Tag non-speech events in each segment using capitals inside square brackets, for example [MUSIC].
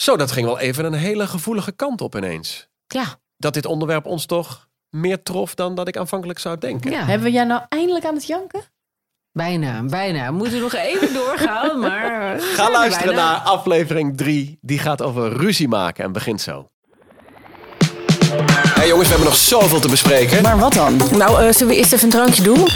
Zo, dat ging wel even een hele gevoelige kant op ineens. Ja. Dat dit onderwerp ons toch meer trof dan dat ik aanvankelijk zou denken. ja. Hebben we jij nou eindelijk aan het janken? Bijna, bijna. We moeten nog even doorgaan, maar... Ga er luisteren bijna. naar aflevering 3. Die gaat over ruzie maken en begint zo. Hey jongens, we hebben nog zoveel te bespreken. Maar wat dan? Nou, eh, zullen we eerst even een drankje doen?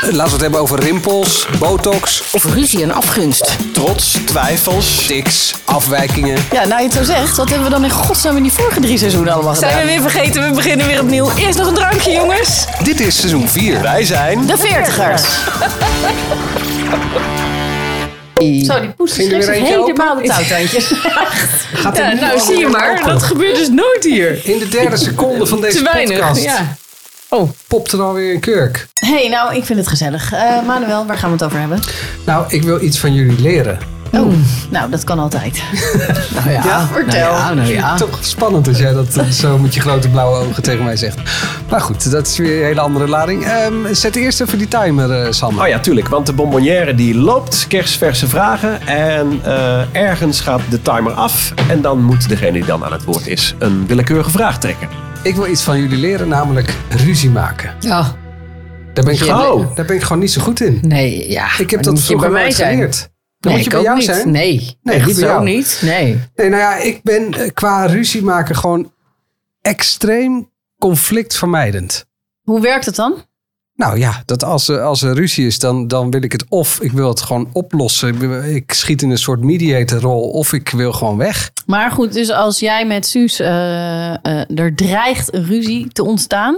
Laten we het hebben over rimpels, botox, Of ruzie en afgunst? Trots, twijfels. tics, afwijkingen. Ja, nou je het zo zegt, wat hebben we dan in godsnaam in die vorige drie seizoenen allemaal gedaan? Zijn we weer vergeten, we beginnen weer opnieuw. Eerst nog een drankje, jongens. Dit is seizoen 4. Wij zijn... De veertigers. [LAUGHS] Zo, die poes Ging er is helemaal de touwtandjes. [LAUGHS] Gaat Ja, nu nou, allemaal zie je maar. open. Dat gebeurt dus nooit hier. In de derde seconde van deze Te weinig, podcast ja. oh, popt er alweer een kurk. hey, nou, ik vind het gezellig. Eh Manuel, waar gaan we het over hebben? Nou, ik wil iets van jullie leren. Oh, nou, dat kan altijd. [LAUGHS] Nou ja, vertel. Nou ja, nou ja. Toch spannend als jij dat eh, zo met je grote blauwe ogen tegen mij zegt. Maar goed, dat is weer een hele andere lading. Ehm, zet eerst even die timer, eh Sander. Oh ja, tuurlijk. Want de bonbonnière die loopt. Kerstverse vragen. En eh, ergens gaat de timer af. En dan moet degene die dan aan het woord is een willekeurige vraag trekken. Ik wil iets van jullie leren, namelijk ruzie maken. Ja. Daar ben ik, Je- gewoon, daar ben ik gewoon niet zo goed in. Nee, ja. Ik heb dat vroeger bij mij geleerd. Dan Nee, moet je ik bij ook jou niet. zijn? Nee, Nee, echt zo jou. niet. Nee. Nee, nou ja, ik ben eh, qua ruzie maken gewoon extreem conflictvermijdend. Hoe werkt het dan? Nou ja, dat als, er- als er ruzie is, dan, dan wil ik het of ik wil het gewoon oplossen. Ik schiet in een soort mediatorrol of ik wil gewoon weg. Maar goed, dus als jij met Suus, eh, eh, er dreigt een ruzie te ontstaan,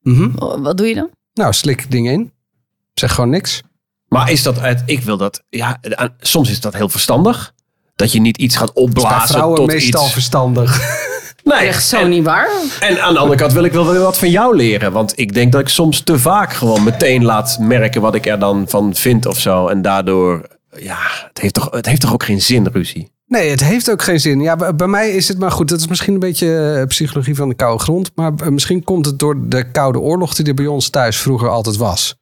Mhm. wat doe je dan? Nou, slik ik dingen in. Zeg gewoon niks. Maar is dat uit... Ik wil dat... Ja, soms is dat heel verstandig. Dat je niet iets gaat opblazen vrouwen tot meestal iets... verstandig. [LAUGHS] Nee, Echt zo en, niet waar. en aan de andere kant wil ik wel weer wat van jou leren. Want ik denk dat ik soms te vaak gewoon meteen laat merken wat ik er dan van vind of zo. En daardoor... Ja, het heeft toch, het heeft toch ook geen zin, ruzie? Nee, het heeft ook geen zin. Ja, bij- bij mij is het maar goed. Dat is misschien een beetje eh, psychologie van de koude grond. Maar eh, misschien komt het door de koude oorlog die er bij ons thuis vroeger altijd was.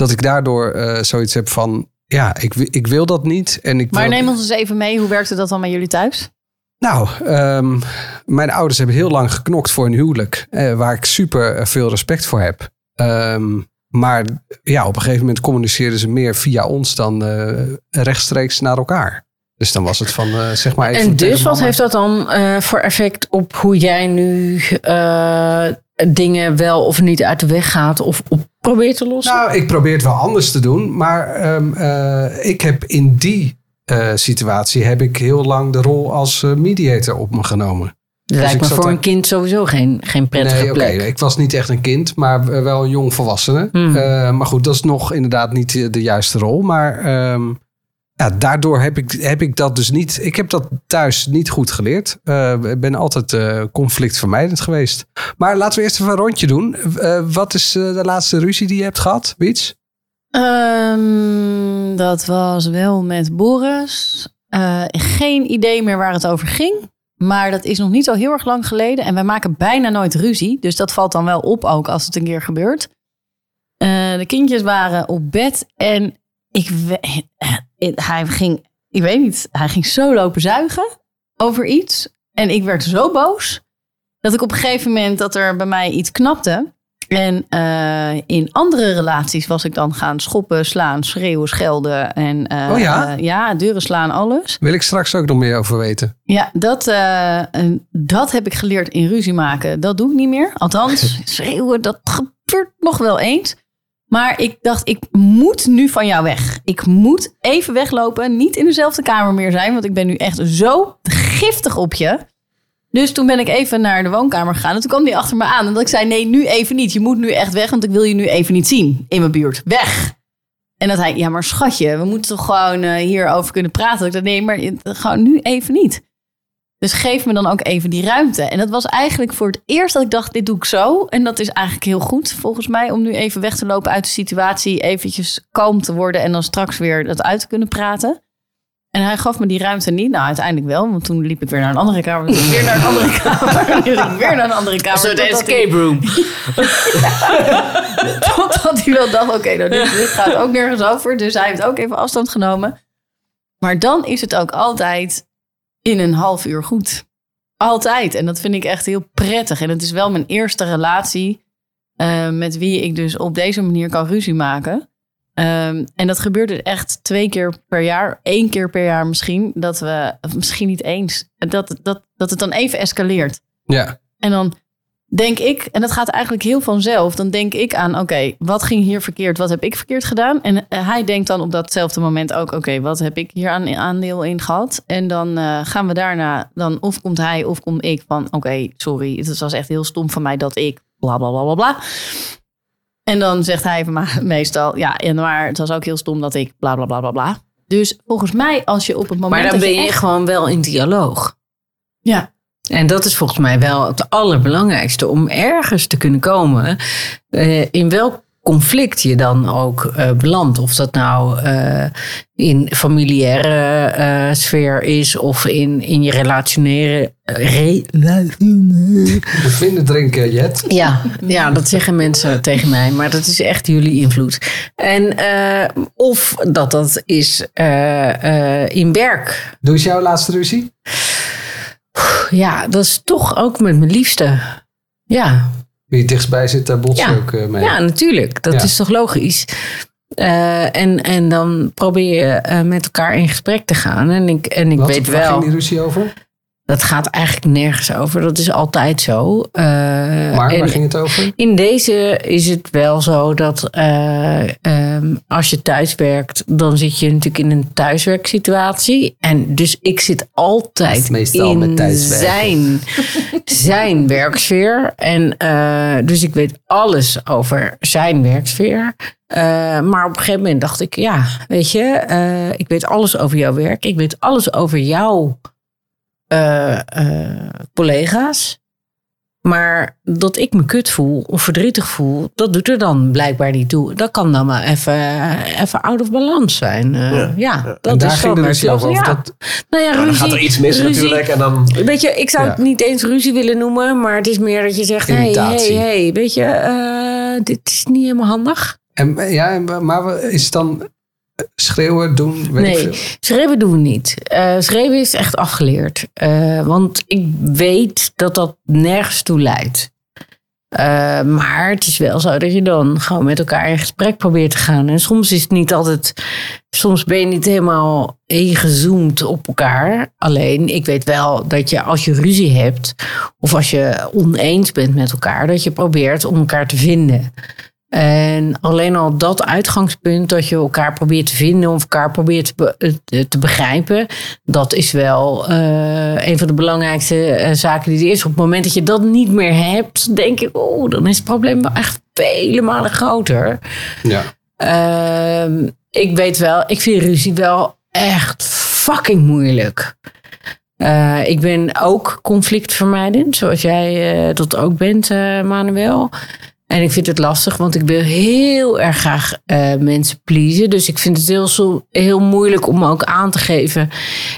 Dat ik daardoor eh, zoiets heb van... Ja, ik, ik wil dat niet. En ik Maar wil, neem ons eens even mee, hoe werkte dat dan bij jullie thuis? Nou, ehm, mijn ouders hebben heel lang geknokt voor een huwelijk. eh, waar ik super veel respect voor heb. Ehm, maar ja, op een gegeven moment communiceerden ze meer via ons dan eh, rechtstreeks naar elkaar. Dus dan was het van, eh, zeg maar even En dus wat heeft dat dan eh, voor effect op hoe jij nu eh, dingen wel of niet uit de weg gaat of op probeert te lossen? Nou, ik probeer het wel anders te doen. Maar ehm, eh, ik heb in die eh, situatie heb ik heel lang de rol als eh, mediator op me genomen. dat lijkt ik me voor een kind sowieso geen, geen prettige Nee, oké. plek. Ik was niet echt een kind, maar wel een jong volwassene. Hmm. Eh, maar goed, dat is nog inderdaad niet de, de juiste rol. Maar ehm, ja, daardoor heb ik, heb ik dat dus niet... Ik heb dat thuis niet goed geleerd. Eh, Ik ben altijd eh, conflictvermijdend geweest. Maar laten we eerst even een rondje doen. Eh, wat is de laatste ruzie die je hebt gehad, Wiets? Ehm, dat was wel met Boris. Geen idee meer waar het over ging. Maar dat is nog niet zo heel erg lang geleden. En wij maken bijna nooit ruzie. Dus dat valt dan wel op ook als het een keer gebeurt. De kindjes waren op bed. En ik, we- eh, hij ging, ik weet niet, hij ging zo lopen zuigen over iets. En ik werd zo boos. Dat ik op een gegeven moment dat er bij mij iets knapte. En eh, in andere relaties was ik dan gaan schoppen, slaan, schreeuwen, schelden. En eh, Oh ja? eh, ja, deuren slaan, alles. Wil ik straks ook nog meer over weten. Ja, dat, eh, dat heb ik geleerd in ruzie maken. Dat doe ik niet meer. Althans, [LAUGHS] schreeuwen, dat gebeurt nog wel eens. Maar ik dacht, ik moet nu van jou weg. Ik moet even weglopen. Niet in dezelfde kamer meer zijn. Want ik ben nu echt zo giftig op je. Dus toen ben ik even naar de woonkamer gegaan. En toen kwam die achter me aan. En dat ik zei, nee, nu even niet. Je moet nu echt weg, want ik wil je nu even niet zien in mijn buurt. Weg! En dat hij, ja, maar schatje, we moeten toch gewoon eh, hierover kunnen praten. Dat ik dacht, nee, maar eh, gewoon nu even niet. Dus geef me dan ook even die ruimte. En dat was eigenlijk voor het eerst dat ik dacht, dit doe ik zo. En dat is eigenlijk heel goed volgens mij. Om nu even weg te lopen uit de situatie. Eventjes kalm te worden. En dan straks weer dat uit te kunnen praten. En hij gaf me die ruimte niet. Nou, uiteindelijk wel. Want toen liep ik weer naar een andere kamer. Toen weer naar een andere [LAUGHS] kamer. Toen weer naar een andere kamer. Een soort escape room. [LAUGHS] Totdat hij wel dacht, oké, nou, dit, dit gaat ook nergens over. Dus hij heeft ook even afstand genomen. Maar dan is het ook altijd in een half uur goed. Altijd. En dat vind ik echt heel prettig. En het is wel mijn eerste relatie eh, met wie ik dus op deze manier kan ruzie maken. Ehm, en dat gebeurt dus echt twee keer per jaar, één keer per jaar misschien, dat we, misschien niet eens, dat, dat, dat het dan even escaleert. Ja. En dan denk ik, en dat gaat eigenlijk heel vanzelf, dan denk ik aan, oké, wat ging hier verkeerd, wat heb ik verkeerd gedaan? En eh, hij denkt dan op datzelfde moment ook, oké, wat heb ik hier aan aandeel in gehad? En dan eh, gaan we daarna, dan of komt hij of kom ik van, oké, sorry, het was echt heel stom van mij dat ik, bla bla bla bla bla. En dan zegt hij van me- [LAUGHS] meestal, ja, en maar het was ook heel stom dat ik, bla bla bla bla bla. Dus volgens mij, als je op het moment. Maar dan ben je echt- gewoon wel in dialoog. Ja, En dat is volgens mij wel het allerbelangrijkste om ergens te kunnen komen. eh, in welk conflict je dan ook eh, belandt. Of dat nou eh, in familiaire sfeer is of in, in je relationele. Bevinden [LAUGHS] drinken, Jet. ja, ja, dat zeggen mensen tegen mij, maar dat is echt jullie invloed. En of dat dat is in werk. Doe eens jouw laatste ruzie? Ja, dat is toch ook met mijn liefste. Ja, Wie het dichtstbij zit, daar bots je Ja. ook eh, mee. ja natuurlijk. Dat Ja. is toch logisch. Eh, en, en dan probeer je eh, met elkaar in gesprek te gaan. En ik, en ik Wat? weet Waar wel, ging die ruzie over? Dat gaat eigenlijk nergens over. Dat is altijd zo. Eh, Maar waar ging het over? In deze is het wel zo dat eh, ehm, als je thuis werkt, dan zit je natuurlijk in een thuiswerksituatie. En dus ik zit altijd Meestal in met thuiswerken. zijn, [LAUGHS] zijn werksfeer. En eh, dus ik weet alles over zijn werksfeer. Maar op een gegeven moment dacht ik, ja, weet je, ik weet alles over jouw werk. Ik weet alles over jouw eh, eh, collega's. Maar dat ik me kut voel of verdrietig voel, dat doet er dan blijkbaar niet toe. Dat kan dan maar even, even out of balance zijn. Eh, ja, Ja. dat en daar is ging de gewoon ruzie over. ja. Dat, Nou ja, Nou, dan ruzie, gaat er iets mis ruzie- natuurlijk. En dan, Weet je, ik zou Ja. het niet eens ruzie willen noemen, maar het is meer dat je zegt: hé, hey, Irritatie. hey, hey, weet je, eh, dit is niet helemaal handig. en, ja, maar is het dan eh, schreeuwen, doen, weet ik Nee, schreeuwen doen we niet. Eh, schreeuwen is echt afgeleerd. Eh, want ik weet dat dat nergens toe leidt. Eh, maar het is wel zo dat je dan gewoon met elkaar in gesprek probeert te gaan. En soms is het niet altijd. Soms ben je niet helemaal ingezoomd op elkaar. Alleen ik weet wel dat je als je ruzie hebt. of als je oneens bent met elkaar. dat je probeert om elkaar te vinden. En alleen al dat uitgangspunt dat je elkaar probeert te vinden of elkaar probeert te, be- eh, te begrijpen, dat is wel eh, een van de belangrijkste eh, zaken die er is. Op het moment dat je dat niet meer hebt, denk ik, oh, dan is het probleem wel echt vele malen groter. Ja. Ehm, ik weet wel, ik vind ruzie wel echt fucking moeilijk. Ik ben ook conflictvermijdend, zoals jij dat ook bent, Manuel. En ik vind het lastig, want ik wil heel erg graag eh, mensen pleasen. Dus ik vind het heel, zo- heel moeilijk om ook aan te geven.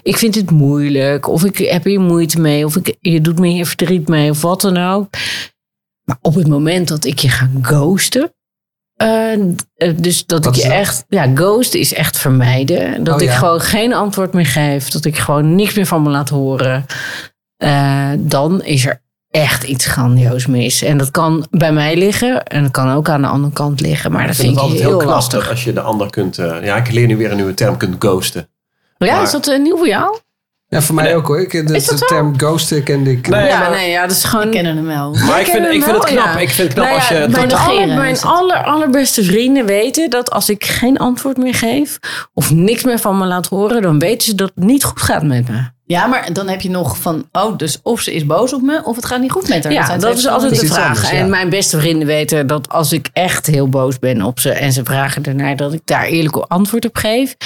Ik vind het moeilijk, of ik heb hier moeite mee, of ik, je doet me hier verdriet mee, of wat dan ook. Maar op het moment dat ik je ga ghosten. eh, eh, dus dat Wat ik je dat? echt. Ja, ghosten is echt vermijden. Dat Oh, ik ja. gewoon geen antwoord meer geef. Dat ik gewoon niks meer van me laat horen. dan is er echt iets grandioos mis. En dat kan bij mij liggen. En dat kan ook aan de andere kant liggen. Maar dat ik vind ik altijd heel, heel knap lastig. als je de ander kunt... eh, ja, ik leer nu weer een nieuwe term, kunt ghosten. Ja, Maar- is dat eh, nieuw voor jou? Ja, voor mij Nee. ook hoor. Ik, de, Is dat de term ghosten kende ik. Nee, ja, maar- nee, ja, dat is gewoon. Ik kennen hem wel. Maar ik vind, ik vind het knap. Ja. Ik vind het knap Nou als ja, je... mijn aller, mijn aller, allerbeste vrienden weten dat als ik geen antwoord meer geef of niks meer van me laat horen, dan weten ze dat het niet goed gaat met me. Ja, maar dan heb je nog van, oh, dus of ze is boos op me, of het gaat niet goed met haar. Ja, dat is altijd de vraag. anders, ja. En mijn beste vrienden weten dat als ik echt heel boos ben op ze en ze vragen ernaar dat ik daar eerlijk antwoord op geef.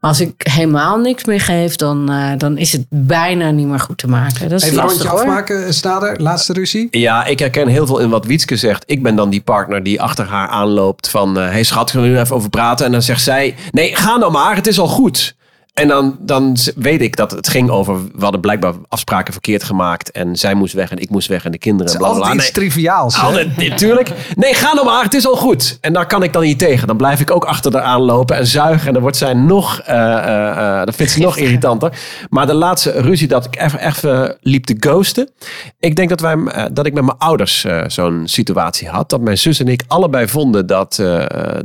Maar als ik helemaal niks meer geef, dan, eh, dan is het bijna niet meer goed te maken. Dat is Even een rondje lastig hoor. afmaken, Snader. Laatste ruzie. Ja, ik herken heel veel in wat Wietske zegt. Ik ben dan die partner die achter haar aanloopt van... eh hey schat, kunnen we nu even over praten? En dan zegt zij, nee, ga nou maar, het is al goed. En dan, dan weet ik dat het ging over... We hadden blijkbaar afspraken verkeerd gemaakt. En zij moest weg en ik moest weg en de kinderen. Het is altijd iets Nee, triviaals. hè? altijd, natuurlijk. Nee, ga nou maar. Het is al goed. En daar kan ik dan niet tegen. Dan blijf ik ook achter haar aanlopen en zuigen. En dan wordt zij nog... eh eh eh, dan vindt ze nog irritanter. Maar de laatste ruzie dat ik even, even liep te ghosten. Ik denk dat, wij, dat ik met mijn ouders zo'n situatie had. Dat mijn zus en ik allebei vonden dat,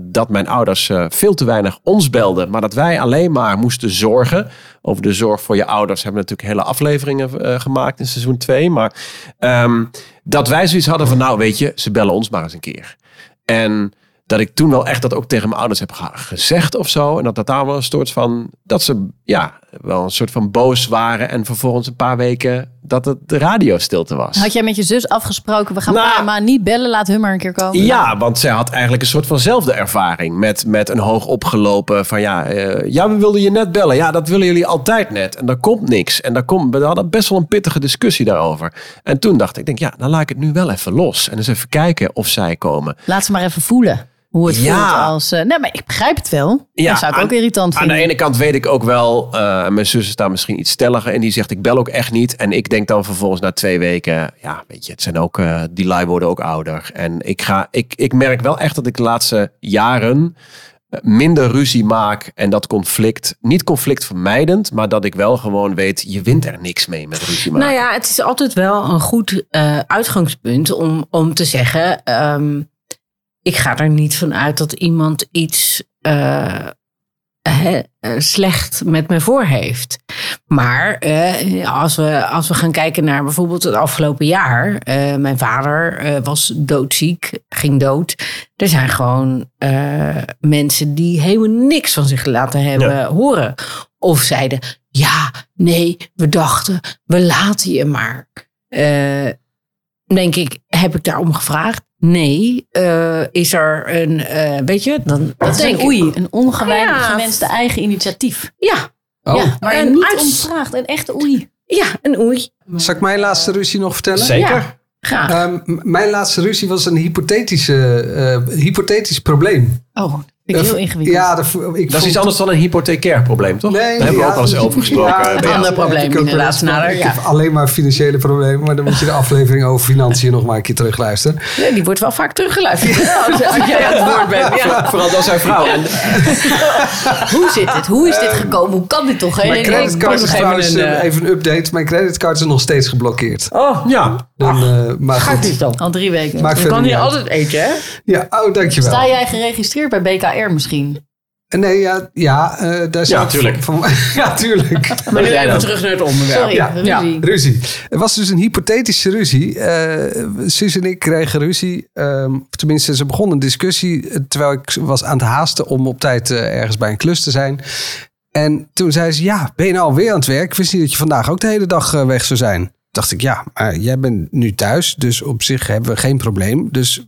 dat mijn ouders veel te weinig ons belden. Maar dat wij alleen maar moesten zorgen. Over de zorg voor je ouders hebben we natuurlijk hele afleveringen eh, gemaakt in seizoen 2. Maar ehm, dat wij zoiets hadden van, nou weet je, ze bellen ons maar eens een keer. En dat ik toen wel echt dat ook tegen mijn ouders heb ge- gezegd of zo. En dat dat daar wel een soort van, dat ze ja, wel een soort van boos waren. En vervolgens een paar weken dat het de radiostilte was. Had jij met je zus afgesproken, we gaan Nou- pa en ma niet bellen, laat hun maar een keer komen? Ja, want zij had eigenlijk een soort vanzelfde ervaring. Met, met een hoog opgelopen van ja, eh, ja, we wilden je net bellen. Ja, dat willen jullie altijd net. En daar komt niks. En daar komt, we hadden best wel een pittige discussie daarover. En toen dacht ik, denk, ja, dan laat ik het nu wel even los. En eens even kijken of zij komen. Laat ze maar even voelen hoe het Ja. voelt als... eh, nee, maar ik begrijp het wel. Ja, dat zou ik aan- ook irritant Aan vinden. de ene kant weet ik ook wel, eh, mijn zus is daar misschien iets stelliger en die zegt ik bel ook echt niet. En ik denk dan vervolgens na twee weken, ja weet je, het zijn ook, eh, die lui worden ook ouder. En ik, ga, ik, ik merk wel echt dat ik de laatste jaren minder ruzie maak en dat conflict, niet conflictvermijdend, maar dat ik wel gewoon weet, je wint er niks mee met ruzie maken. Nou ja, het is altijd wel een goed eh, uitgangspunt om, om te zeggen: ehm, ik ga er niet van uit dat iemand iets eh, slecht met me voor heeft. Maar eh, als, we, als we gaan kijken naar bijvoorbeeld het afgelopen jaar. eh, mijn vader eh, was doodziek, ging dood. Er zijn gewoon mensen die helemaal niks van zich laten hebben horen. Of zeiden, ja, nee, we dachten, we laten je maar. Denk ik, heb ik daarom gevraagd? Nee. Eh, is er een, eh, weet je, dan dat denk een oei, een ongewenste Ja. gewenste eigen initiatief. Ja, Oh. Ja, En niet uit- om vraagt. Een echte oei. ja, een oei. Zal ik mijn laatste ruzie nog vertellen? Zeker. Ja. Graag. Ehm, mijn laatste ruzie was een hypothetische, eh, hypothetisch probleem. Oh, vind ik heel Eh, ingewikkeld. Ja, dat, vo- ik Dat is iets anders dan een hypothecair probleem, toch? Nee, Daar hebben we ja, ook wel eens over gesproken. ja, eh. Ander heb probleem ik inderdaad, heb alleen maar financiële problemen, maar dan moet je de aflevering over financiën nog maar een keer terugluisteren. Ja, die wordt wel vaak teruggeluisterd. Als, als jij aan het woord bent. Ja. Vooral dan zijn vrouw. En, [LAUGHS] Hoe zit dit? Hoe is dit gekomen? Hoe kan dit toch? Mijn Nee, nee, creditcard is even trouwens, een, eh, eh, even een update. Mijn creditcard is nog steeds geblokkeerd. Oh, ja, Dan, eh, maar gaat goed, dan. Al drie weken. maakt Je kan uit. altijd eten, hè? Ja, oh, dankjewel. Sta jij geregistreerd bij BKR misschien? Nee, ja, ja eh, daar ik tuurlijk. Van, van- [LAUGHS] ja, tuurlijk. [LAUGHS] Maar nu even dan? terug naar het onderwerp. Sorry, Ja. ruzie. Ruzie. Het was dus een hypothetische ruzie. Eh Suus en ik kregen ruzie. Ehm, of tenminste, ze begon een discussie eh, terwijl ik was aan het haasten om op tijd ergens bij een klus te zijn. En toen zei ze, ja, ben je nou alweer aan het werk? Ik wist niet dat je vandaag ook de hele dag weg zou zijn. Dacht ik, ja, maar jij bent nu thuis, dus op zich hebben we geen probleem. Dus,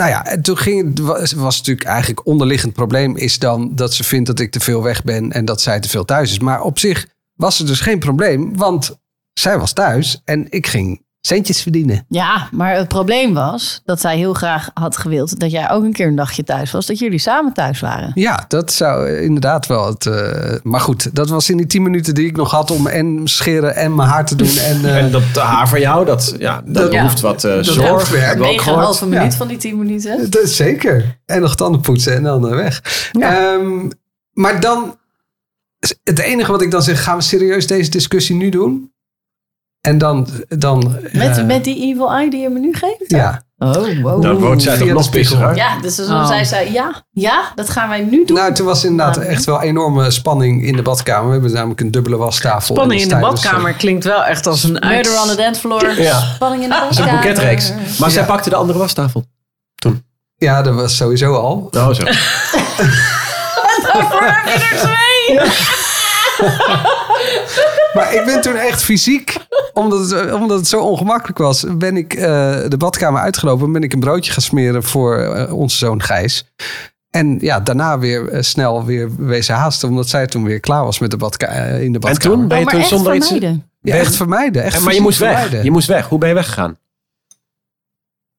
nou ja, en toen ging was, was natuurlijk eigenlijk onderliggend probleem is dan dat ze vindt dat ik te veel weg ben en dat zij te veel thuis is. Maar op zich was er dus geen probleem, want zij was thuis en ik ging centjes verdienen. Ja, maar het probleem was dat zij heel graag had gewild dat jij ook een keer een dagje thuis was. Dat jullie samen thuis waren. Ja, dat zou eh, inderdaad wel het. eh, maar goed, dat was in die tien minuten die ik nog had om en scheren en mijn haar te doen. En, [LAUGHS] eh, en dat haar van jou, dat, ja, dat Dat- behoeft wat eh, dat zorg. en een halve minuut Ja. van die tien minuten. dat is zeker. En nog tanden poetsen en dan eh, weg. Ehm, maar dan, het enige wat ik dan zeg, gaan we serieus deze discussie nu doen? En dan, dan Met, eh, met die evil eye die je me nu geeft? ja. Oh, wow. Dan wordt zij toch de nog pissiger. Ja, dus dan Oh. zei zij, ja, ja, dat gaan wij nu doen. Nou, toen was inderdaad Ah. echt wel enorme spanning in de badkamer. We hebben namelijk een dubbele wastafel. Spanning in de je dus, badkamer klinkt wel echt als een uit... Murder on the dance floor. Ja. Spanning in de Dat is een badkamer. boeketreeks. Maar zij pakte de andere wastafel. eh, Ja, dat was sowieso al. Oh, zo. [LAUGHS] Maar ik ben toen echt fysiek, omdat het, omdat het zo ongemakkelijk was, ben ik eh, de badkamer uitgelopen. en Ben ik een broodje gaan smeren voor eh, onze zoon Gijs. En ja, daarna weer eh, snel weer wezen haasten, omdat zij toen weer klaar was met de badka eh, in de En badkamer. toen ben je Oh, toen zonder iets... vermijden. Ja, echt vermijden. Echt En, maar je moest weg. Je moest weg. Hoe ben je weggegaan?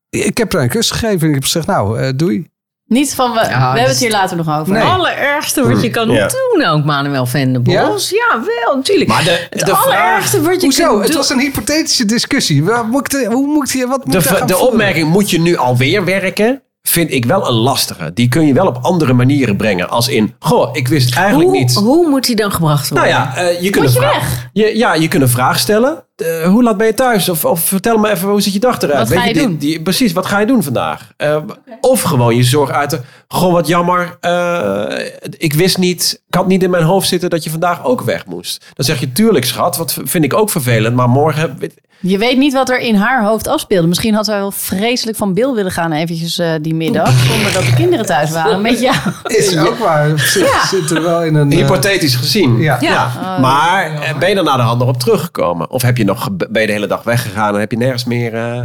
Ik heb haar een kus gegeven en ik heb gezegd, nou, eh, doei. Niet van, we, we hebben het is- hier later nog over. Nee. Het allerergste wat je kan Ja. doen ook, Manuel Venderbos. Ja, wel, natuurlijk. Maar de, het de vraag... allerergste wat je Hoezo? kan Het doen... was een hypothetische discussie. Waar moet ik de- hoe moet hier, wat moet De, ik daar gaan de opmerking, moet je nu alweer werken? Vind ik wel een lastige. Die kun je wel op andere manieren brengen. Als in, goh, ik wist eigenlijk hoe, niet... hoe moet die dan gebracht worden? Nou ja, eh, je kunt Moet een je vraag, weg? Je, ja, je kunt een vraag stellen. Eh, hoe laat ben je thuis? Of, of vertel me even, hoe ziet je dag eruit? Wat ga je doen? Die, precies, wat ga je doen vandaag? Eh, Of gewoon je zorg uiten. Goh, wat jammer. ik wist niet, ik had niet in mijn hoofd zitten dat je vandaag ook weg moest. Dan zeg je, tuurlijk schat, wat vind ik ook vervelend. Maar morgen... Je weet niet wat er in haar hoofd afspeelde. Misschien had zij wel vreselijk van Bill willen gaan eventjes eh, die middag. Zonder dat de kinderen thuis waren. Met jou. Is ook waar. Zit, Ja. zit er wel in een... eh, Hypothetisch gezien. Ja. Ja. Maar eh, ben je er na de hand nog op teruggekomen? Of heb je nog, ben je de hele dag weggegaan en heb je nergens meer... eh,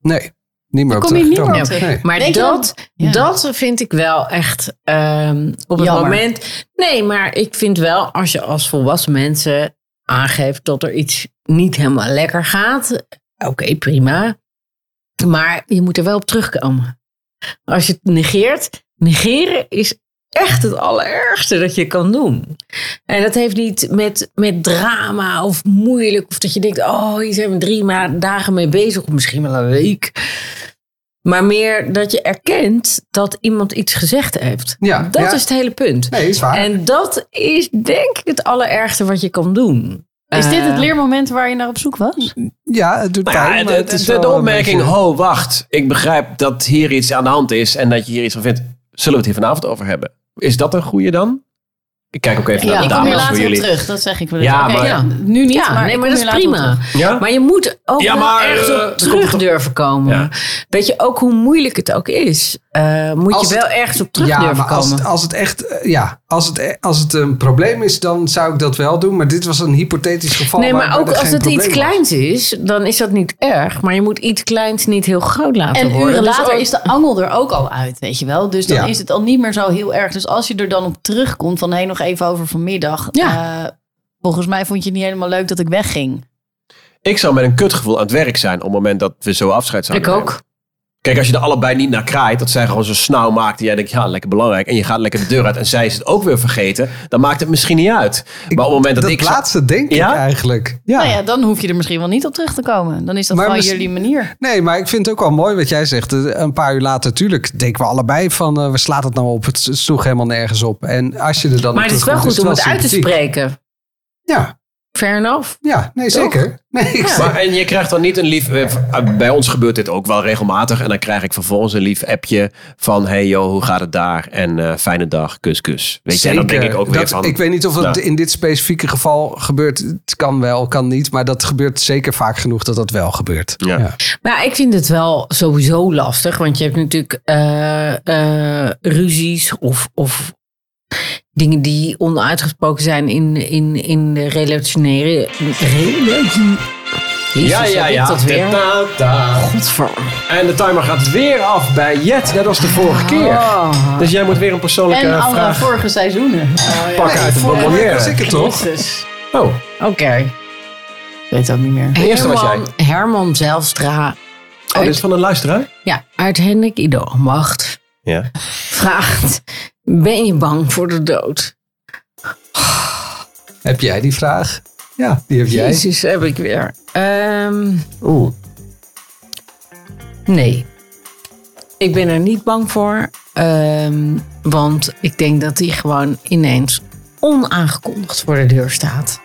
nee, niet meer op kom je niet meer op terug. Nee. Maar Denk dat, dan- Ja. dat vind ik wel echt ehm, op het Jammer. moment. Nee, maar ik vind wel als je als volwassen mensen aangeeft dat er iets niet helemaal lekker gaat. Oké, prima. Maar je moet er wel op terugkomen. Als je het negeert, negeren is echt het allerergste dat je kan doen. En dat heeft niet met, met drama of moeilijk. Of dat je denkt, oh, hier zijn we drie dagen mee bezig. Of misschien wel een week. Maar meer dat je erkent dat iemand iets gezegd heeft. Ja, dat ja. is het hele punt. Nee, is waar. En dat is denk ik het allerergste wat je kan doen. Is dit het Eh, leermoment waar je naar op zoek was? ja, het doet Nou ja, pijn, maar het is de, opmerking, beetje- ho, wacht. Ik begrijp dat hier iets aan de hand is en dat je hier iets van vindt. Zullen we het hier vanavond over hebben? Is dat een goede dan? Ik kijk ook even Ja, naar ik de kom hier dames voor later op jullie. terug. Dat zeg ik wel. Ja, maar- ja, nu niet, ja, maar nee, ik maar kom dat is prima. Maar je moet ook Ja, wel ergens eh, op er terug durven komen. Ja. Weet je, ook hoe moeilijk het ook is, eh, moet Als je het- wel ergens op terug ja, durven maar als komen. het, als het echt, eh, ja, als het, als het een probleem is, dan zou ik dat wel doen. Maar dit was een hypothetisch geval. nee, maar ook als het iets was. kleins is, dan is dat niet erg. Maar je moet iets kleins niet heel groot laten En worden. uren Dus later ook- is de angel er ook al uit, weet je wel. Dus dan Ja. is het al niet meer zo heel erg. Dus als je er dan op terugkomt van... hé, nog even over vanmiddag. Ja. Eh, volgens mij vond je het niet helemaal leuk dat ik wegging. Ik zou met een kutgevoel aan het werk zijn op het moment dat we zo afscheid Ik zouden nemen. ook. Kijk, als je er allebei niet naar kraait, dat zij gewoon zo snauw maakt. En jij denkt, ja, lekker belangrijk. En je gaat lekker de deur uit en zij is het ook weer vergeten. Dan maakt het misschien niet uit. maar op het moment dat, dat ik... zou- laatste denk Ja? ik eigenlijk. Ja. Nou ja, dan hoef je er misschien wel niet op terug te komen. Dan is dat Maar misschien- jullie manier. Nee, maar ik vind het ook wel mooi wat jij zegt. Eh, Een paar uur later, natuurlijk, denken we allebei van... eh, we slaat het nou op, het sloeg helemaal nergens op. En als je er dan Maar het is wel goed om het wel uit te spreken. Ja, Fair enough. ja, nee, zeker. Nee, ik Maar, en je krijgt dan niet een lief... eh, Bij ons gebeurt dit ook wel regelmatig. En dan krijg ik vervolgens een lief appje van... Hey joh, hoe gaat het daar? En eh, fijne dag, kus kus. Weet je, en dan denk ik ook weer Dat- van... Ik weet niet of het Nou. in dit specifieke geval gebeurt. Het kan wel, kan niet. Maar dat gebeurt zeker vaak genoeg dat dat wel gebeurt. Ja. Maar ik vind het wel sowieso lastig. Want je hebt natuurlijk eh, eh, ruzies of, of dingen die onuitgesproken zijn in, in, in de relationele... Relatie. Jezus, Ja, ja, ja. Dat weer? Ta, ta. Godver. En de timer gaat weer af bij Jet, net als de vorige keer. Oh. Dus jij moet weer een persoonlijke En alle vraag vorige seizoenen. pakken uit de Vorige week bonbonnière. was ik het toch? Jezus. Oh, Oké. Ik weet ook niet meer. De eerste was Herman, Herman Zelstra. oh dit is van een luisteraar? Ja, uit Henrik Ido Macht Ja. vraagt: Ben je bang voor de dood? Heb jij die vraag? Ja, die heb jij. Jezus, heb ik weer. Ehm, Oeh. nee. Ik ben er niet bang voor. ehm, want ik denk dat hij gewoon ineens onaangekondigd voor de deur staat.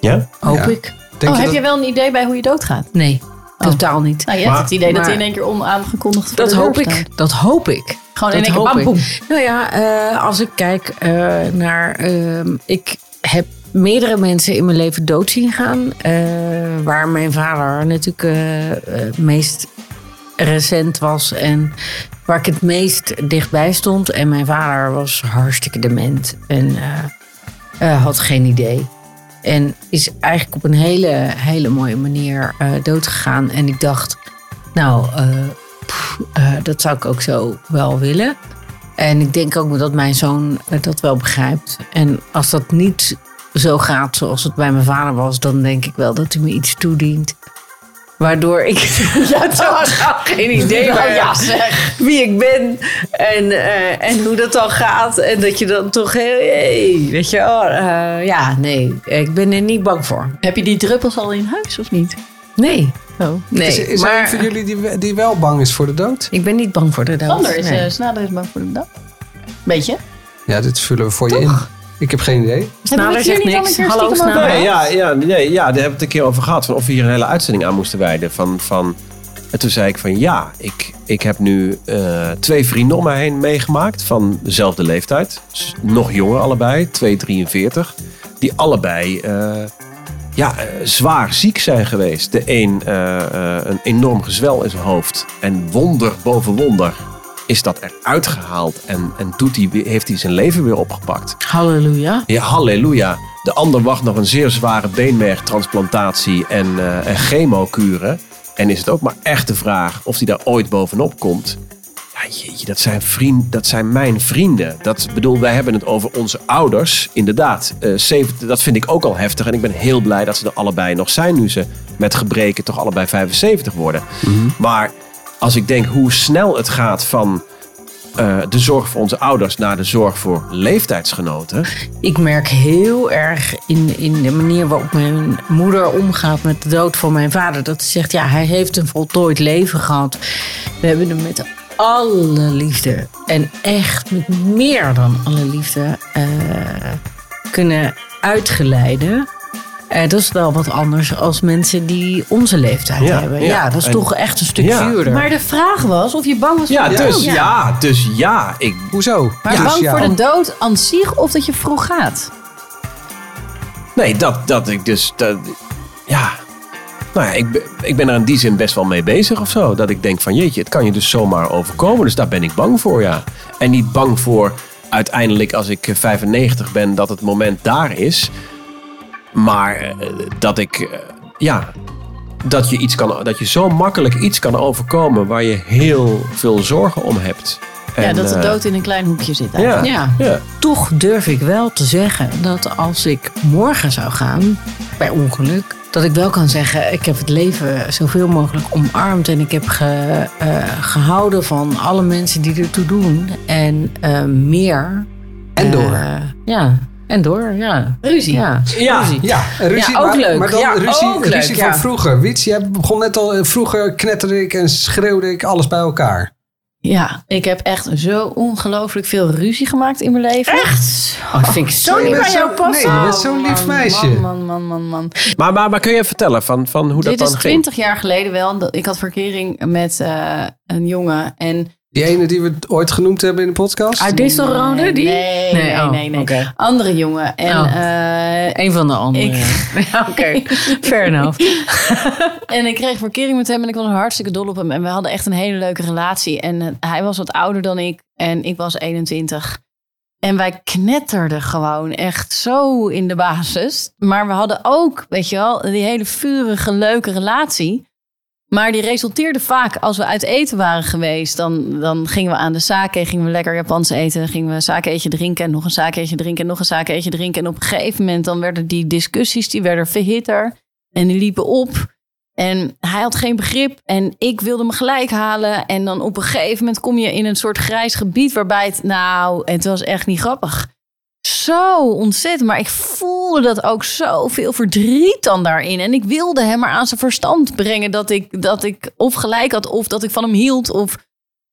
Ja? Hoop Ja. ik. Denk oh, je heb dat- je wel een idee bij hoe je doodgaat? Nee, totaal niet. Nou, je hebt Maar- het idee dat hij in één keer onaangekondigd voor Dat de deur hoop staat. ik. Dat hoop ik. Gewoon in Dat één keer. Nou ja, eh, als ik kijk eh, naar. ehm, ik heb meerdere mensen in mijn leven dood zien gaan. eh, waar mijn vader natuurlijk eh, eh, meest recent was. En waar ik het meest dichtbij stond. En mijn vader was hartstikke dement. En eh, eh, had geen idee. En is eigenlijk op een hele, hele mooie manier eh doodgegaan. En ik dacht, nou, eh, pff, eh, dat zou ik ook zo wel willen. En ik denk ook dat mijn zoon eh, dat wel begrijpt. En als dat niet zo gaat zoals het bij mijn vader was, dan denk ik wel dat hij me iets toedient. Waardoor ik [LAUGHS] ja, totaal [LAUGHS] geen idee Nou meer ja, zeg. wie ik ben en, eh, en hoe dat dan gaat. En dat je dan toch heel, hey, weet je, oh, ja, nee, ik ben er niet bang voor. Heb je die druppels al in huis of niet? Nee, Oh. nee, is is er maar een van jullie die, die wel bang is voor de dood? ik ben niet bang voor de dood. Sander is nee. eh Snader is bang voor de dag. Beetje. Ja, dit vullen we voor je in. Ik heb geen idee. Snader zegt niks. Hallo, Snader. Nee, ja, ja, nee, ja, daar hebben we het een keer over gehad. Van of we hier een hele uitzending aan moesten wijden. Van, van, en toen zei ik van ja, ik, ik heb nu eh, twee vrienden om mij heen meegemaakt. Van dezelfde leeftijd. Dus nog jonger allebei, 2,43. Die allebei eh, ja, eh, zwaar ziek zijn geweest. De een eh, eh, een enorm gezwel in zijn hoofd. En wonder boven wonder is dat eruit gehaald. En, en doet hij, heeft hij zijn leven weer opgepakt. Halleluja. Ja, halleluja. De ander wacht nog een zeer zware beenmergtransplantatie en, eh en chemokuren. En is het ook maar echt de vraag of hij daar ooit bovenop komt. Ja, jeetje, dat zijn, vriend, dat zijn mijn vrienden. Dat bedoel, wij hebben het over onze ouders. Inderdaad, eh 70, dat vind ik ook al heftig. En ik ben heel blij dat ze er allebei nog zijn nu ze met gebreken toch allebei 75 worden. Maar als ik denk hoe snel het gaat van eh, de zorg voor onze ouders naar de zorg voor leeftijdsgenoten. Ik merk heel erg in, in de manier waarop mijn moeder omgaat met de dood van mijn vader. Dat ze zegt, ja, hij heeft een voltooid leven gehad. We hebben hem met alle liefde en echt met meer dan alle liefde eh, kunnen uitgeleiden. Eh, dat is wel wat anders als mensen die onze leeftijd Ja, hebben. ja. Ja, dat is En- toch echt een stuk Ja. zuurder. Maar de vraag was of je bang was Ja, voor de dus dood. ja. dus ja. Ik, Hoezo? Maar Dus bang ja. voor de dood aan zich of dat je vroeg gaat? nee, dat, dat ik dus. Dat, ja. Nou ja, ik, ben- ik ben er in die zin best wel mee bezig of zo. Dat ik denk van jeetje, het kan je dus zomaar overkomen. Dus daar ben ik bang voor, ja. En niet bang voor uiteindelijk als ik eh, 95 ben dat het moment daar is. Maar eh, dat ik, eh, ja, dat je, iets kan, dat je zo makkelijk iets kan overkomen waar je heel veel zorgen om hebt. ja, En, dat de eh, dood in een klein hoekje zit. Ja, eigenlijk. Ja. ja. toch durf ik wel te zeggen dat als ik morgen zou gaan, bij ongeluk, dat ik wel kan zeggen: ik heb het leven zoveel mogelijk omarmd en ik heb ge- eh, gehouden van alle mensen die ertoe doen en eh, meer. En door. Eh, ja, en door, ja. Ruzie. Ja, Ja. ruzie. Ja, ruzie, Ja, ook maar, leuk. Maar dan Ja, ruzie, ook ruzie ja. van vroeger. Wiets, jij begon net al, vroeger knetterde ik en schreeuwde ik alles bij elkaar. Ja, ik heb echt zo ongelooflijk veel ruzie gemaakt in mijn leven. Echt? Oh, dat vind ik zo Je niet bent bij zo- jou passen. Nee, je bent zo'n lief meisje. Man, man, man, man, man. Maar, maar, maar kun je vertellen van, van hoe dat Dit dan is ging? twintig jaar geleden wel. Ik had verkering met eh, een jongen. En Die ene die we ooit genoemd hebben in de podcast. Uit Distelrode, die? Nee, nee, oh, nee. nee. oké. Andere jongen. En, Oh. eh, Een van de anderen. Ik- Ja, [LAUGHS] Oké, fair enough. [LAUGHS] en ik kreeg verkering met hem en ik was hartstikke dol op hem. En we hadden echt een hele leuke relatie. En eh, hij was wat ouder dan ik en ik was 21. En wij knetterden gewoon echt zo in de basis. Maar we hadden ook, weet je wel, die hele vurige, leuke relatie. Maar die resulteerde vaak als we uit eten waren geweest. Dan, dan gingen we aan de sake, gingen we lekker Japans eten. Gingen we een sakeetje drinken en nog een sakeetje drinken en nog een sakeetje drinken. En op een gegeven moment dan werden die discussies, die werden verhitter. En die liepen op. En hij had geen begrip en ik wilde me gelijk halen. En dan op een gegeven moment kom je in een soort grijs gebied waarbij het, nou, het was echt niet grappig. Zo ontzettend, maar ik voelde dat ook zoveel verdriet dan daarin. En ik wilde hem maar aan zijn verstand brengen dat ik, dat ik of gelijk had of dat ik van hem hield. Of,